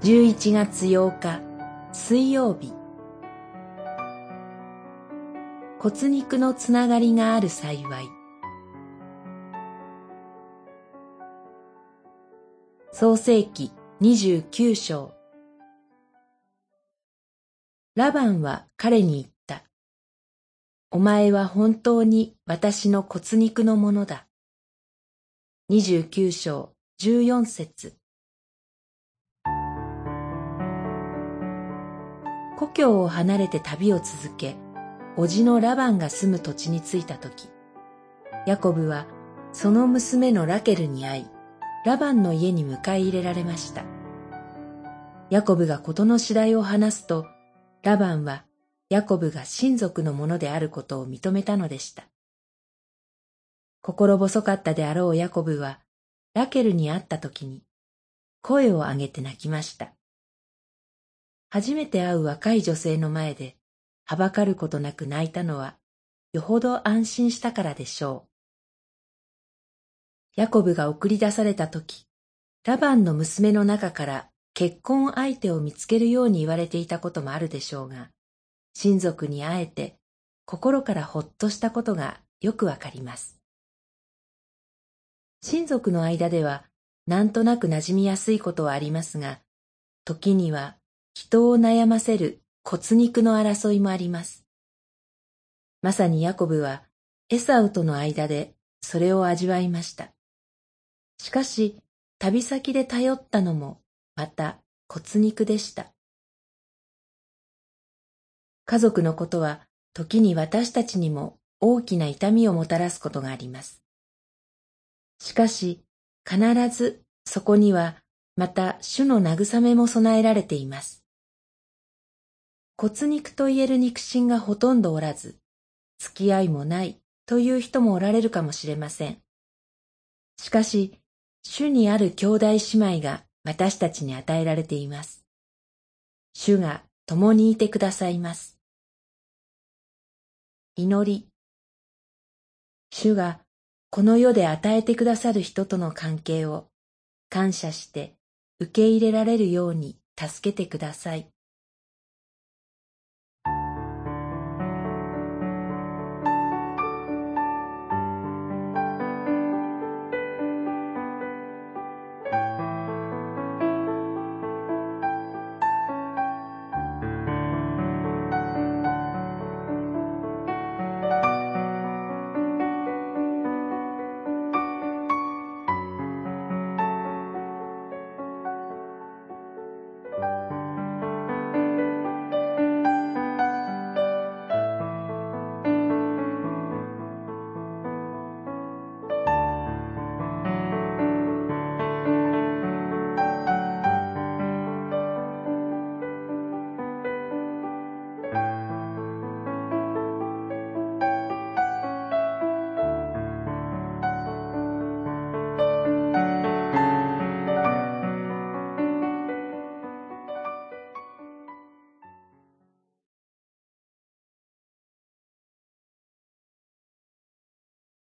11月8日水曜日骨肉のつながりがある幸い創世記29章ラバンは彼に言った。お前は本当に私の骨肉のものだ。29章14節故郷を離れて旅を続け、叔父のラバンが住む土地に着いた時、ヤコブはその娘のラケルに会い、ラバンの家に迎え入れられました。ヤコブが事の次第を話すと、ラバンはヤコブが親族のものであることを認めたのでした。心細かったであろうヤコブは、ラケルに会った時に、声を上げて泣きました。初めて会う若い女性の前で、はばかることなく泣いたのは、よほど安心したからでしょう。ヤコブが送り出された時、ラバンの娘の中から結婚相手を見つけるように言われていたこともあるでしょうが、親族に会えて心からほっとしたことがよくわかります。親族の間ではなんとなく馴染みやすいことはありますが、時には人を悩ませる骨肉の争いもあります。まさにヤコブはエサウとの間でそれを味わいました。しかし、旅先で頼ったのもまた骨肉でした。家族のことは時に私たちにも大きな痛みをもたらすことがあります。しかし、必ずそこにはまた主の慰めも備えられています。骨肉と言える肉親がほとんどおらず、付き合いもないという人もおられるかもしれません。しかし、主にある兄弟姉妹が私たちに与えられています。主が共にいてくださいます。祈り。主がこの世で与えてくださる人との関係を感謝して受け入れられるように助けてください。